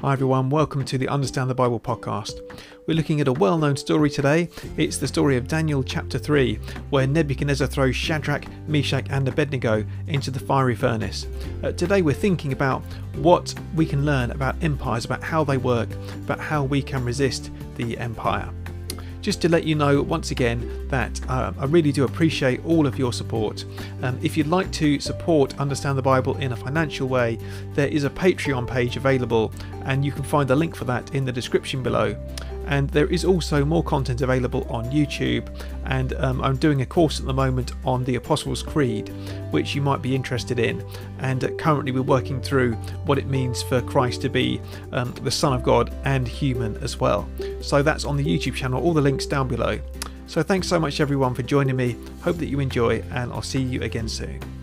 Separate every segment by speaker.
Speaker 1: Hi everyone, welcome to the Understand the Bible podcast. We're looking at a well known story today. It's the story of Daniel chapter 3, where Nebuchadnezzar throws Shadrach, Meshach, and Abednego into the fiery furnace. Uh, today we're thinking about what we can learn about empires, about how they work, about how we can resist the empire just to let you know once again that uh, I really do appreciate all of your support. Um, if you'd like to support Understand the Bible in a financial way, there is a Patreon page available, and you can find the link for that in the description below and there is also more content available on YouTube. And um, I'm doing a course at the moment on the Apostles' Creed, which you might be interested in. And uh, currently, we're working through what it means for Christ to be um, the Son of God and human as well. So that's on the YouTube channel, all the links down below. So thanks so much, everyone, for joining me. Hope that you enjoy, and I'll see you again soon.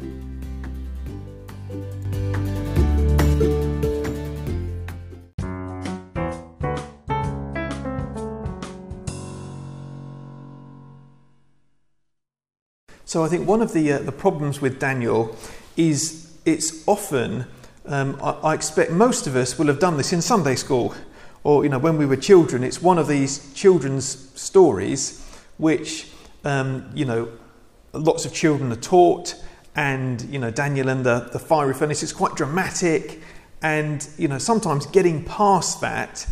Speaker 1: So I think one of the uh, the problems with Daniel is it's often um, I, I, expect most of us will have done this in Sunday school, or you know when we were children. It's one of these children's stories which um, you know lots of children are taught, and you know Daniel and the the fiery furnace. It's quite dramatic, and you know sometimes getting past that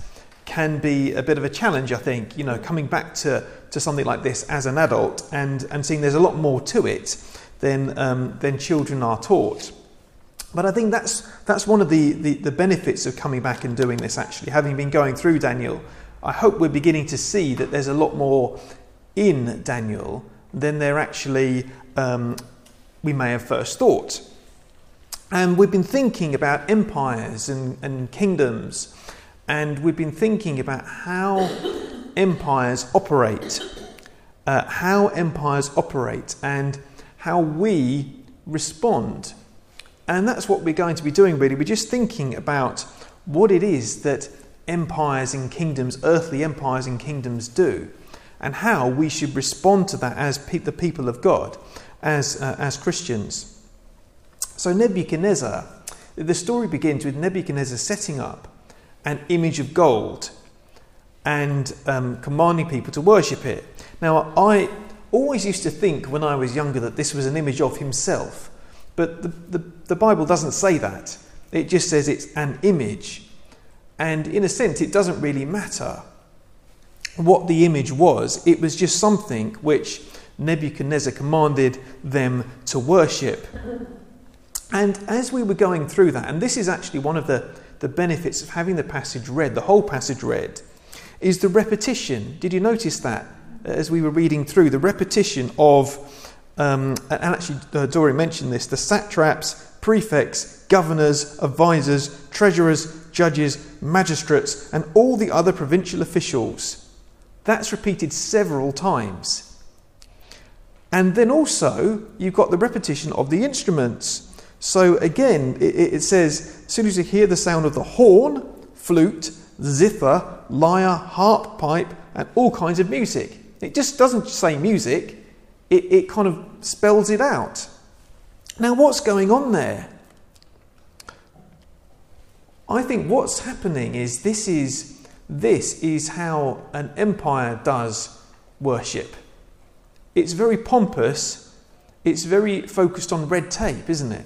Speaker 1: can be a bit of a challenge, I think, you know, coming back to, to something like this as an adult and, and seeing there's a lot more to it than, um, than children are taught. But I think that's, that's one of the, the, the, benefits of coming back and doing this, actually. Having been going through Daniel, I hope we're beginning to see that there's a lot more in Daniel than there actually um, we may have first thought. And we've been thinking about empires and, and kingdoms and we've been thinking about how empires operate, uh, how empires operate, and how we respond. And that's what we're going to be doing, really. We're just thinking about what it is that empires and kingdoms, earthly empires and kingdoms, do, and how we should respond to that as pe- the people of God, as, uh, as Christians. So, Nebuchadnezzar, the story begins with Nebuchadnezzar setting up an image of gold and um, commanding people to worship it. Now, I always used to think when I was younger that this was an image of himself, but the, the, the Bible doesn't say that. It just says it's an image. And in a sense, it doesn't really matter what the image was, it was just something which Nebuchadnezzar commanded them to worship. And as we were going through that, and this is actually one of the the benefits of having the passage read, the whole passage read, is the repetition. Did you notice that as we were reading through? The repetition of, um, and actually, uh, Dory mentioned this the satraps, prefects, governors, advisors, treasurers, judges, magistrates, and all the other provincial officials. That's repeated several times. And then also, you've got the repetition of the instruments. So again, it, it says, as soon as you hear the sound of the horn, flute, zither, lyre, harp, pipe, and all kinds of music. It just doesn't say music, it, it kind of spells it out. Now, what's going on there? I think what's happening is this is this is how an empire does worship. It's very pompous, it's very focused on red tape, isn't it?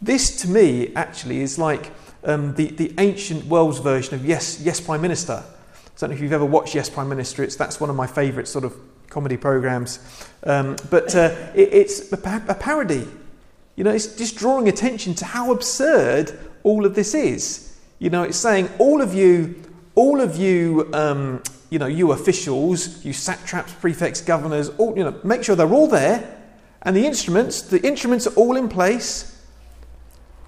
Speaker 1: This, to me, actually is like um, the, the ancient world's version of Yes, Yes, Prime Minister. I don't know if you've ever watched Yes, Prime Minister. It's, that's one of my favourite sort of comedy programmes. Um, but uh, it, it's a, a parody. You know, it's just drawing attention to how absurd all of this is. You know, it's saying all of you, all of you, um, you know, you officials, you satraps, prefects, governors, all, you know, make sure they're all there, and the instruments, the instruments are all in place.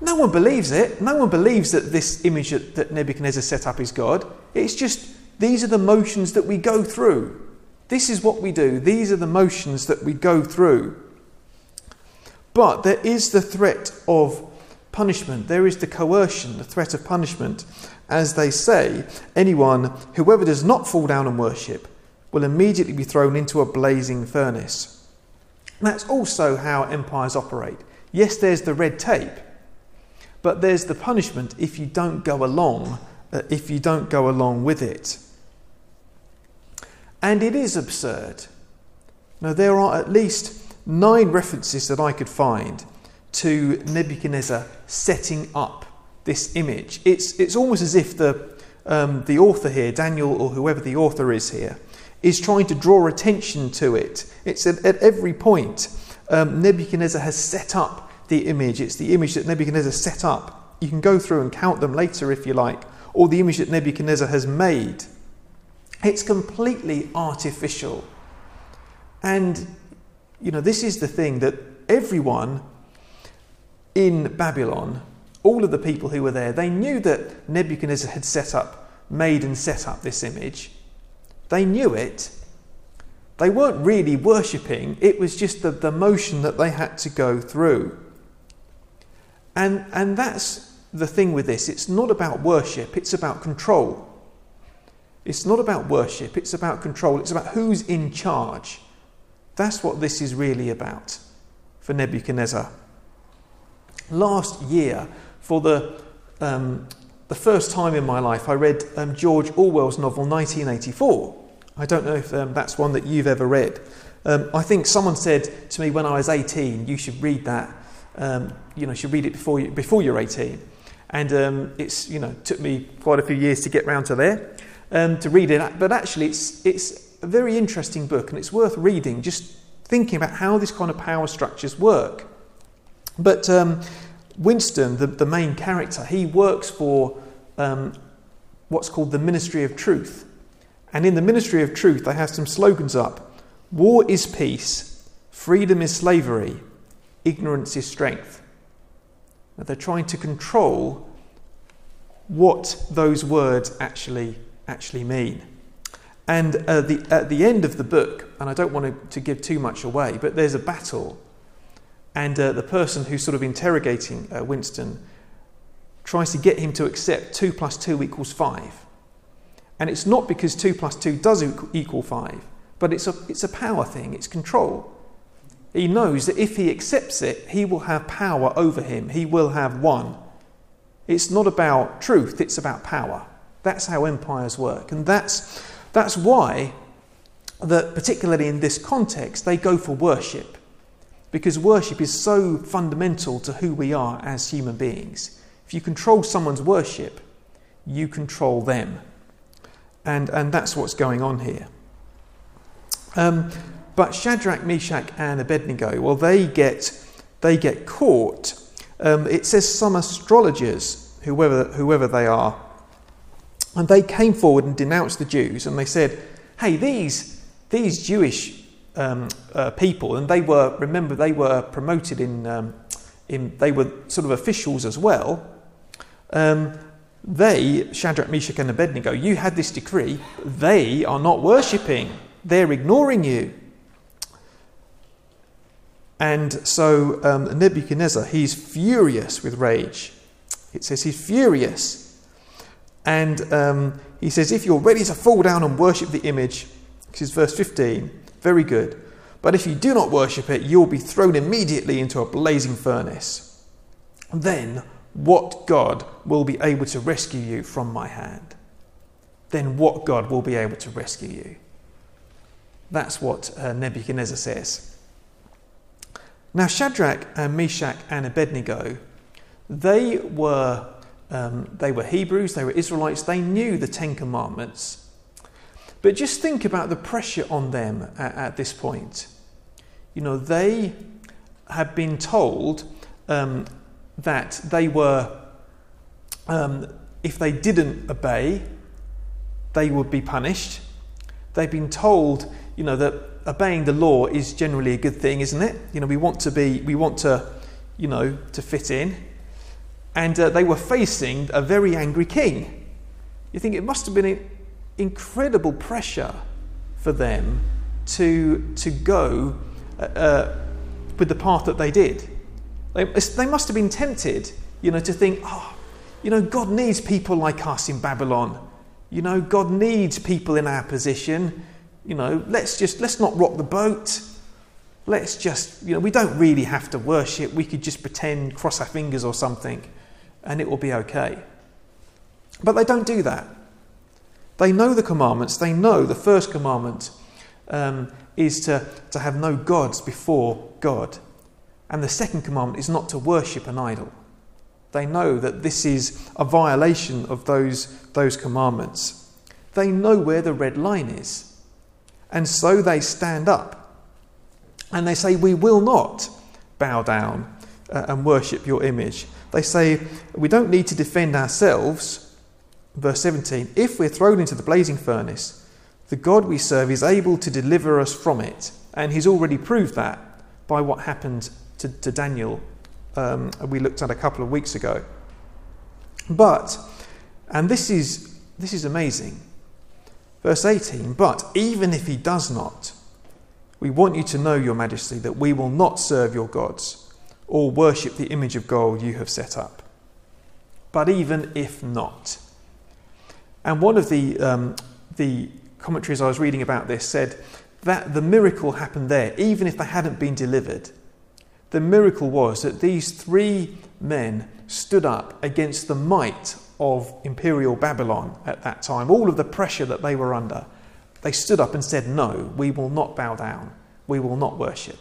Speaker 1: No one believes it. No one believes that this image that Nebuchadnezzar set up is God. It's just these are the motions that we go through. This is what we do. These are the motions that we go through. But there is the threat of punishment. There is the coercion, the threat of punishment. As they say, anyone, whoever does not fall down and worship, will immediately be thrown into a blazing furnace. That's also how empires operate. Yes, there's the red tape, but there's the punishment if you don't go along, uh, if you don't go along with it. And it is absurd. Now, there are at least nine references that I could find to Nebuchadnezzar setting up this image. It's, it's almost as if the, um, the author here, Daniel or whoever the author is here, is trying to draw attention to it. It's at, at every point. Um, Nebuchadnezzar has set up the image. It's the image that Nebuchadnezzar set up. You can go through and count them later if you like, or the image that Nebuchadnezzar has made. It's completely artificial. And, you know, this is the thing that everyone in Babylon, all of the people who were there, they knew that Nebuchadnezzar had set up, made and set up this image. They knew it. They weren't really worshipping, it was just the, the motion that they had to go through. And, and that's the thing with this it's not about worship, it's about control. It's not about worship, it's about control, it's about who's in charge. That's what this is really about for Nebuchadnezzar. Last year, for the, um, the first time in my life, I read um, George Orwell's novel 1984. I don't know if um, that's one that you've ever read. Um, I think someone said to me when I was 18, you should read that. Um, you know, you should read it before, you, before you're 18. And um, it's, you know, took me quite a few years to get round to there, um, to read it. But actually, it's, it's a very interesting book and it's worth reading, just thinking about how these kind of power structures work. But um, Winston, the, the main character, he works for um, what's called the Ministry of Truth. And in the Ministry of Truth, they have some slogans up War is peace, freedom is slavery, ignorance is strength. Now, they're trying to control what those words actually, actually mean. And uh, the, at the end of the book, and I don't want to, to give too much away, but there's a battle and uh, the person who's sort of interrogating uh, Winston tries to get him to accept 2 plus 2 equals 5. And it's not because 2 plus 2 does equal 5, but it's a, it's a power thing, it's control. He knows that if he accepts it, he will have power over him, he will have won. It's not about truth, it's about power. That's how empires work. And that's, that's why, that particularly in this context, they go for worship because worship is so fundamental to who we are as human beings. If you control someone's worship, you control them. And, and that's what's going on here. Um, but Shadrach, Meshach, and Abednego, well, they get, they get caught. Um, it says some astrologers, whoever, whoever they are, and they came forward and denounced the Jews, and they said, hey, these, these Jewish um, uh, people, and they were, remember, they were promoted in, um, in they were sort of officials as well. Um, they, Shadrach, Meshach, and Abednego, you had this decree, they are not worshipping, they're ignoring you. And so um, Nebuchadnezzar, he's furious with rage. It says he's furious. And um, he says, if you're ready to fall down and worship the image, this is verse 15, very good. But if you do not worship it, you will be thrown immediately into a blazing furnace. Then what God will be able to rescue you from my hand? Then what God will be able to rescue you? That's what uh, Nebuchadnezzar says. Now, Shadrach, and Meshach, and Abednego, they were, um, they were Hebrews, they were Israelites, they knew the Ten Commandments. But just think about the pressure on them at, at this point. You know, they had been told um, that they were, um, if they didn't obey, they would be punished. They've been told, you know, that obeying the law is generally a good thing, isn't it? You know, we want to be, we want to, you know, to fit in. And uh, they were facing a very angry king. You think it must have been incredible pressure for them to, to go uh, uh, with the path that they did. They, they must have been tempted, you know, to think, oh, you know, God needs people like us in Babylon. You know, God needs people in our position. You know, let's just, let's not rock the boat. Let's just, you know, we don't really have to worship. We could just pretend, cross our fingers or something. and it will be okay. But they don't do that. They know the commandments. They know the first commandment um, is to, to have no gods before God. And the second commandment is not to worship an idol. They know that this is a violation of those, those commandments. They know where the red line is. And so they stand up and they say, We will not bow down uh, and worship your image. They say, We don't need to defend ourselves Verse 17 If we're thrown into the blazing furnace, the God we serve is able to deliver us from it. And he's already proved that by what happened to, to Daniel, um, we looked at a couple of weeks ago. But, and this is, this is amazing. Verse 18 But even if he does not, we want you to know, Your Majesty, that we will not serve your gods or worship the image of gold you have set up. But even if not, and one of the, um, the commentaries I was reading about this said that the miracle happened there, even if they hadn't been delivered. The miracle was that these three men stood up against the might of imperial Babylon at that time, all of the pressure that they were under. They stood up and said, No, we will not bow down. We will not worship.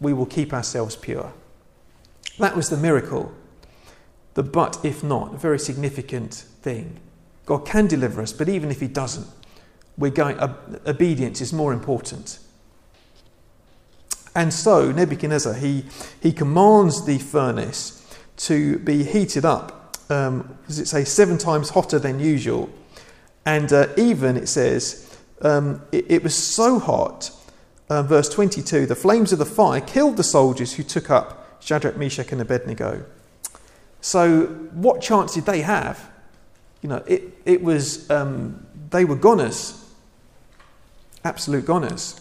Speaker 1: We will keep ourselves pure. That was the miracle. The but if not, a very significant thing. God can deliver us, but even if He doesn't, we're going, obedience is more important. And so Nebuchadnezzar, he, he commands the furnace to be heated up, um, does it say, seven times hotter than usual. And uh, even, it says, um, it, it, was so hot, uh, verse 22, the flames of the fire killed the soldiers who took up Shadrach, Meshach, and Abednego. So, what chance did they have? You know, it, it was, um, they were goners, absolute goners.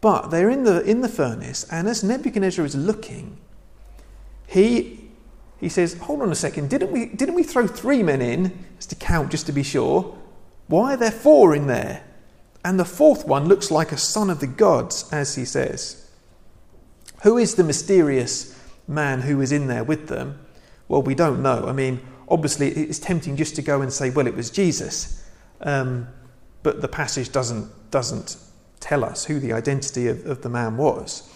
Speaker 1: But they're in the, in the furnace, and as Nebuchadnezzar is looking, he, he says, Hold on a second, didn't we, didn't we throw three men in just to count, just to be sure? Why are there four in there? And the fourth one looks like a son of the gods, as he says. Who is the mysterious man who was in there with them? Well, we don't know. I mean, obviously it's tempting just to go and say, well, it was Jesus. Um, but the passage doesn't, doesn't tell us who the identity of, of the man was.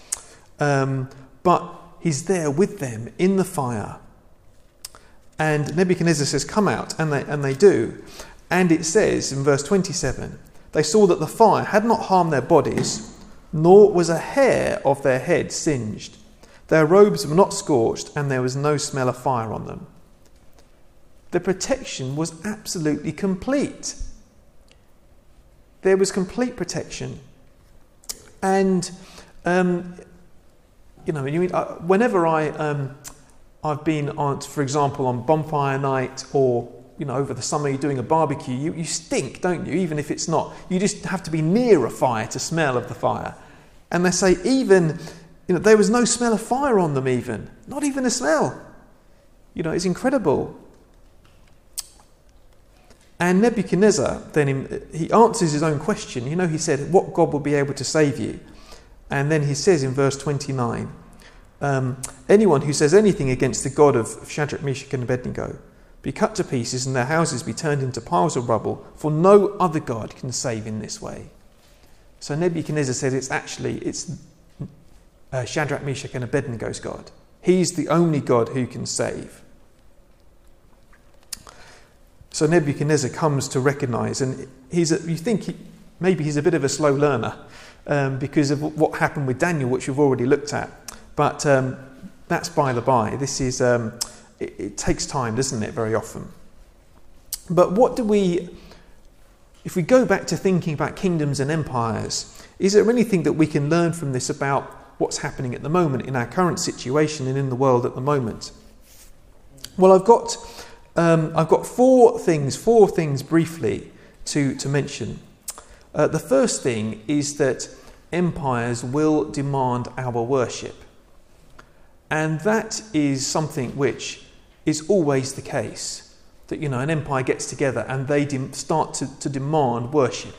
Speaker 1: Um, but he's there with them in the fire. And Nebuchadnezzar says, Come out. And they, and they do. And it says in verse 27 they saw that the fire had not harmed their bodies, nor was a hair of their head singed. Their robes were not scorched, and there was no smell of fire on them the protection was absolutely complete. There was complete protection. And, um, you know, uh, whenever I, um, I've been on, for example, on bonfire night or, you know, over the summer you're doing a barbecue, you, you stink, don't you? Even if it's not. You just have to be near a fire to smell of the fire. And they say even, you know, there was no smell of fire on them even. Not even a smell. You know, it's incredible. And Nebuchadnezzar then he answers his own question. You know, he said, "What God will be able to save you?" And then he says in verse 29, um, "Anyone who says anything against the God of Shadrach, Meshach, and Abednego be cut to pieces, and their houses be turned into piles of rubble. For no other God can save in this way." So Nebuchadnezzar says it's actually it's uh, Shadrach, Meshach, and Abednego's God. He's the only God who can save. So Nebuchadnezzar comes to recognize, and he's a, you think he, maybe he's a bit of a slow learner um, because of what happened with Daniel, which we've already looked at. But um, that's by the by. This is, um, it, it takes time, doesn't it, very often? But what do we, if we go back to thinking about kingdoms and empires, is there anything that we can learn from this about what's happening at the moment in our current situation and in the world at the moment? Well, I've got um, I've got four things, four things briefly to, to mention. Uh, the first thing is that empires will demand our worship. And that is something which is always the case. That, you know, an empire gets together and they de- start to, to demand worship.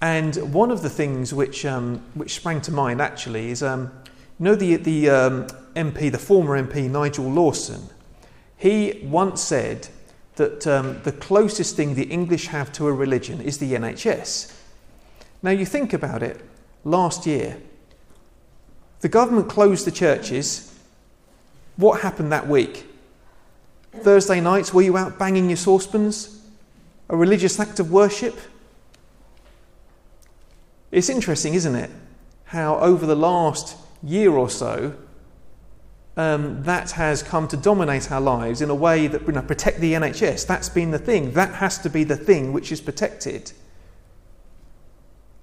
Speaker 1: And one of the things which, um, which sprang to mind actually is, um, you know, the, the, um, MP, the former MP Nigel Lawson, he once said that um, the closest thing the English have to a religion is the NHS. Now, you think about it, last year, the government closed the churches. What happened that week? Thursday nights, were you out banging your saucepans? A religious act of worship? It's interesting, isn't it? How over the last year or so, um, that has come to dominate our lives in a way that you know, protect the NHS. That's been the thing. That has to be the thing which is protected.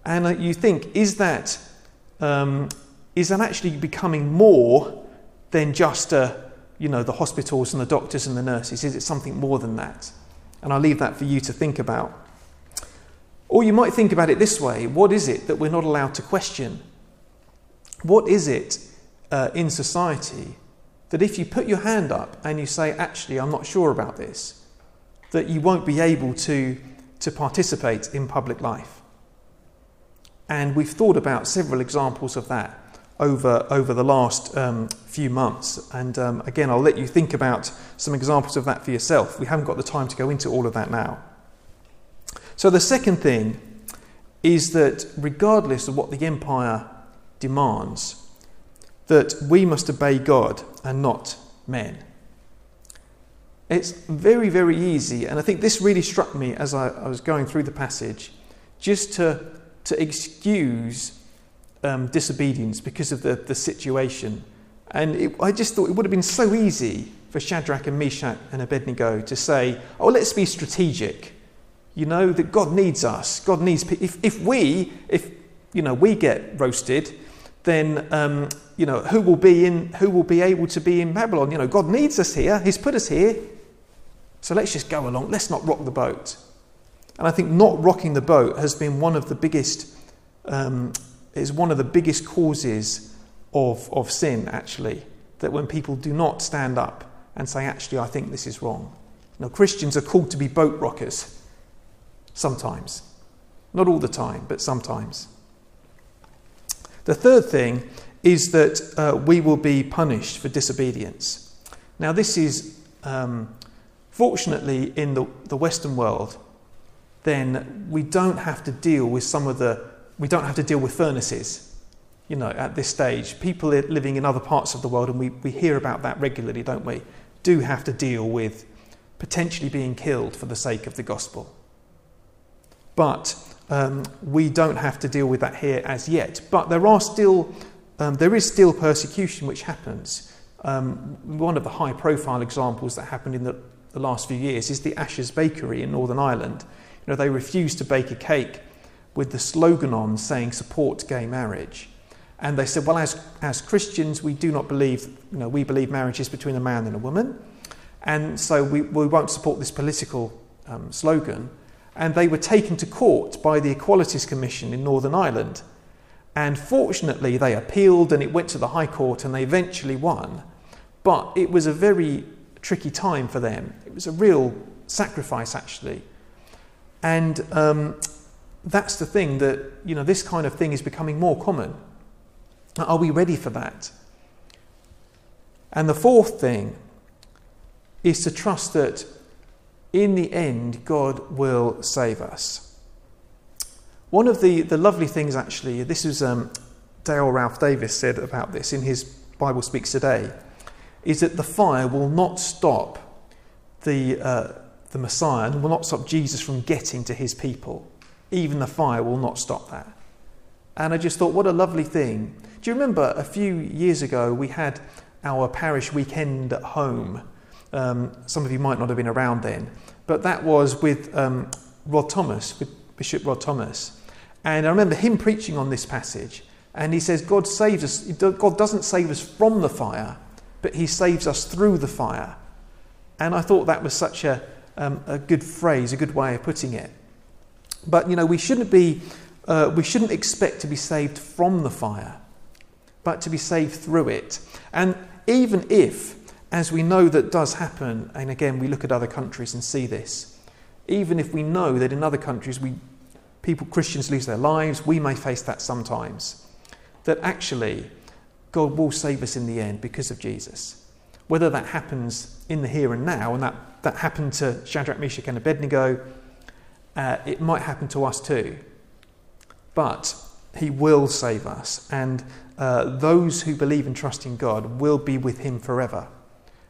Speaker 1: And uh, you think, is that um, is that actually becoming more than just uh, you know the hospitals and the doctors and the nurses? Is it something more than that? And I'll leave that for you to think about. Or you might think about it this way: What is it that we're not allowed to question? What is it uh, in society that if you put your hand up and you say, actually, I'm not sure about this, that you won't be able to, to participate in public life. And we've thought about several examples of that over, over the last um, few months. And um, again, I'll let you think about some examples of that for yourself. We haven't got the time to go into all of that now. So, the second thing is that regardless of what the empire demands, that we must obey God and not men. It's very, very easy, and I think this really struck me as I, I was going through the passage, just to, to excuse um, disobedience because of the, the situation. And it, I just thought it would have been so easy for Shadrach and Meshach and Abednego to say, oh, let's be strategic. You know, that God needs us. God needs, if, if we, if, you know, we get roasted, then um, you know who will be in who will be able to be in Babylon? You know, God needs us here. He's put us here. So let's just go along. Let's not rock the boat. And I think not rocking the boat has been one of the biggest um, is one of the biggest causes of, of sin, actually. That when people do not stand up and say, actually, I think this is wrong. Now, Christians are called to be boat rockers sometimes. Not all the time, but sometimes. The third thing is that uh, we will be punished for disobedience. Now, this is um, fortunately in the, the Western world, then we don't have to deal with some of the, we don't have to deal with furnaces. You know, at this stage, people living in other parts of the world, and we, we hear about that regularly, don't we, do have to deal with potentially being killed for the sake of the gospel. But um, we don't have to deal with that here as yet. But there are still, um, there is still persecution which happens. Um, one of the high profile examples that happened in the, the, last few years is the Ashers Bakery in Northern Ireland. You know, they refused to bake a cake with the slogan on saying support gay marriage. And they said, well, as, as Christians, we do not believe, you know, we believe marriage is between a man and a woman. And so we, we won't support this political um, slogan and they were taken to court by the Equalities Commission in Northern Ireland. And fortunately, they appealed and it went to the High Court and they eventually won. But it was a very tricky time for them. It was a real sacrifice, actually. And um, that's the thing that, you know, this kind of thing is becoming more common. Are we ready for that? And the fourth thing is to trust that in the end, God will save us. One of the, the lovely things, actually, this is um, Dale Ralph Davis said about this in his Bible Speaks Today, is that the fire will not stop the, uh, the Messiah and will not stop Jesus from getting to his people. Even the fire will not stop that. And I just thought, what a lovely thing. Do you remember a few years ago we had our parish weekend at home? Um, some of you might not have been around then, but that was with um, Rod Thomas, with Bishop Rod Thomas. And I remember him preaching on this passage, and he says, God saves us, God doesn't save us from the fire, but he saves us through the fire. And I thought that was such a, um, a good phrase, a good way of putting it. But, you know, we shouldn't be, uh, we shouldn't expect to be saved from the fire, but to be saved through it. And even if as we know that does happen, and again, we look at other countries and see this, even if we know that in other countries we, people, Christians lose their lives, we may face that sometimes, that actually God will save us in the end because of Jesus. Whether that happens in the here and now, and that, that happened to Shadrach, Meshach, and Abednego, uh, it might happen to us too. But He will save us, and uh, those who believe and trust in God will be with Him forever.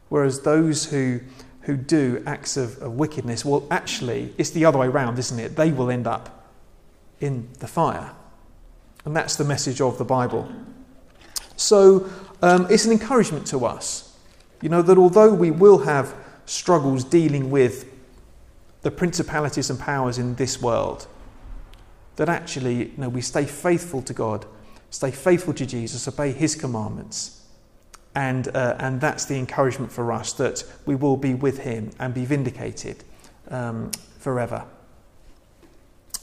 Speaker 1: Whereas those who, who do acts of, of wickedness, well, actually, it's the other way around, isn't it? They will end up in the fire. And that's the message of the Bible. So um, it's an encouragement to us, you know, that although we will have struggles dealing with the principalities and powers in this world, that actually, you know, we stay faithful to God, stay faithful to Jesus, obey His commandments. And, uh, and that's the encouragement for us that we will be with Him and be vindicated um, forever.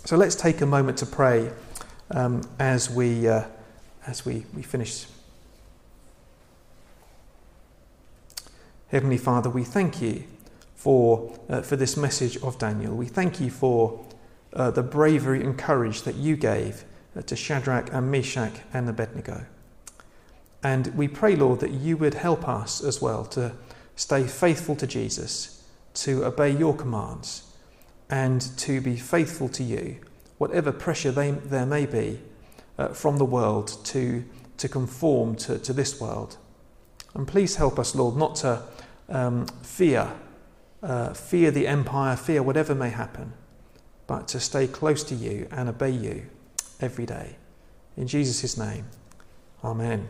Speaker 1: So let's take a moment to pray um, as, we, uh, as we, we finish. Heavenly Father, we thank you for, uh, for this message of Daniel. We thank you for uh, the bravery and courage that you gave uh, to Shadrach and Meshach and Abednego. And we pray, Lord, that you would help us as well to stay faithful to Jesus, to obey your commands, and to be faithful to you, whatever pressure they, there may be uh, from the world to, to conform to, to this world. And please help us, Lord, not to um, fear, uh, fear the empire, fear whatever may happen, but to stay close to you and obey you every day. In Jesus' name, Amen.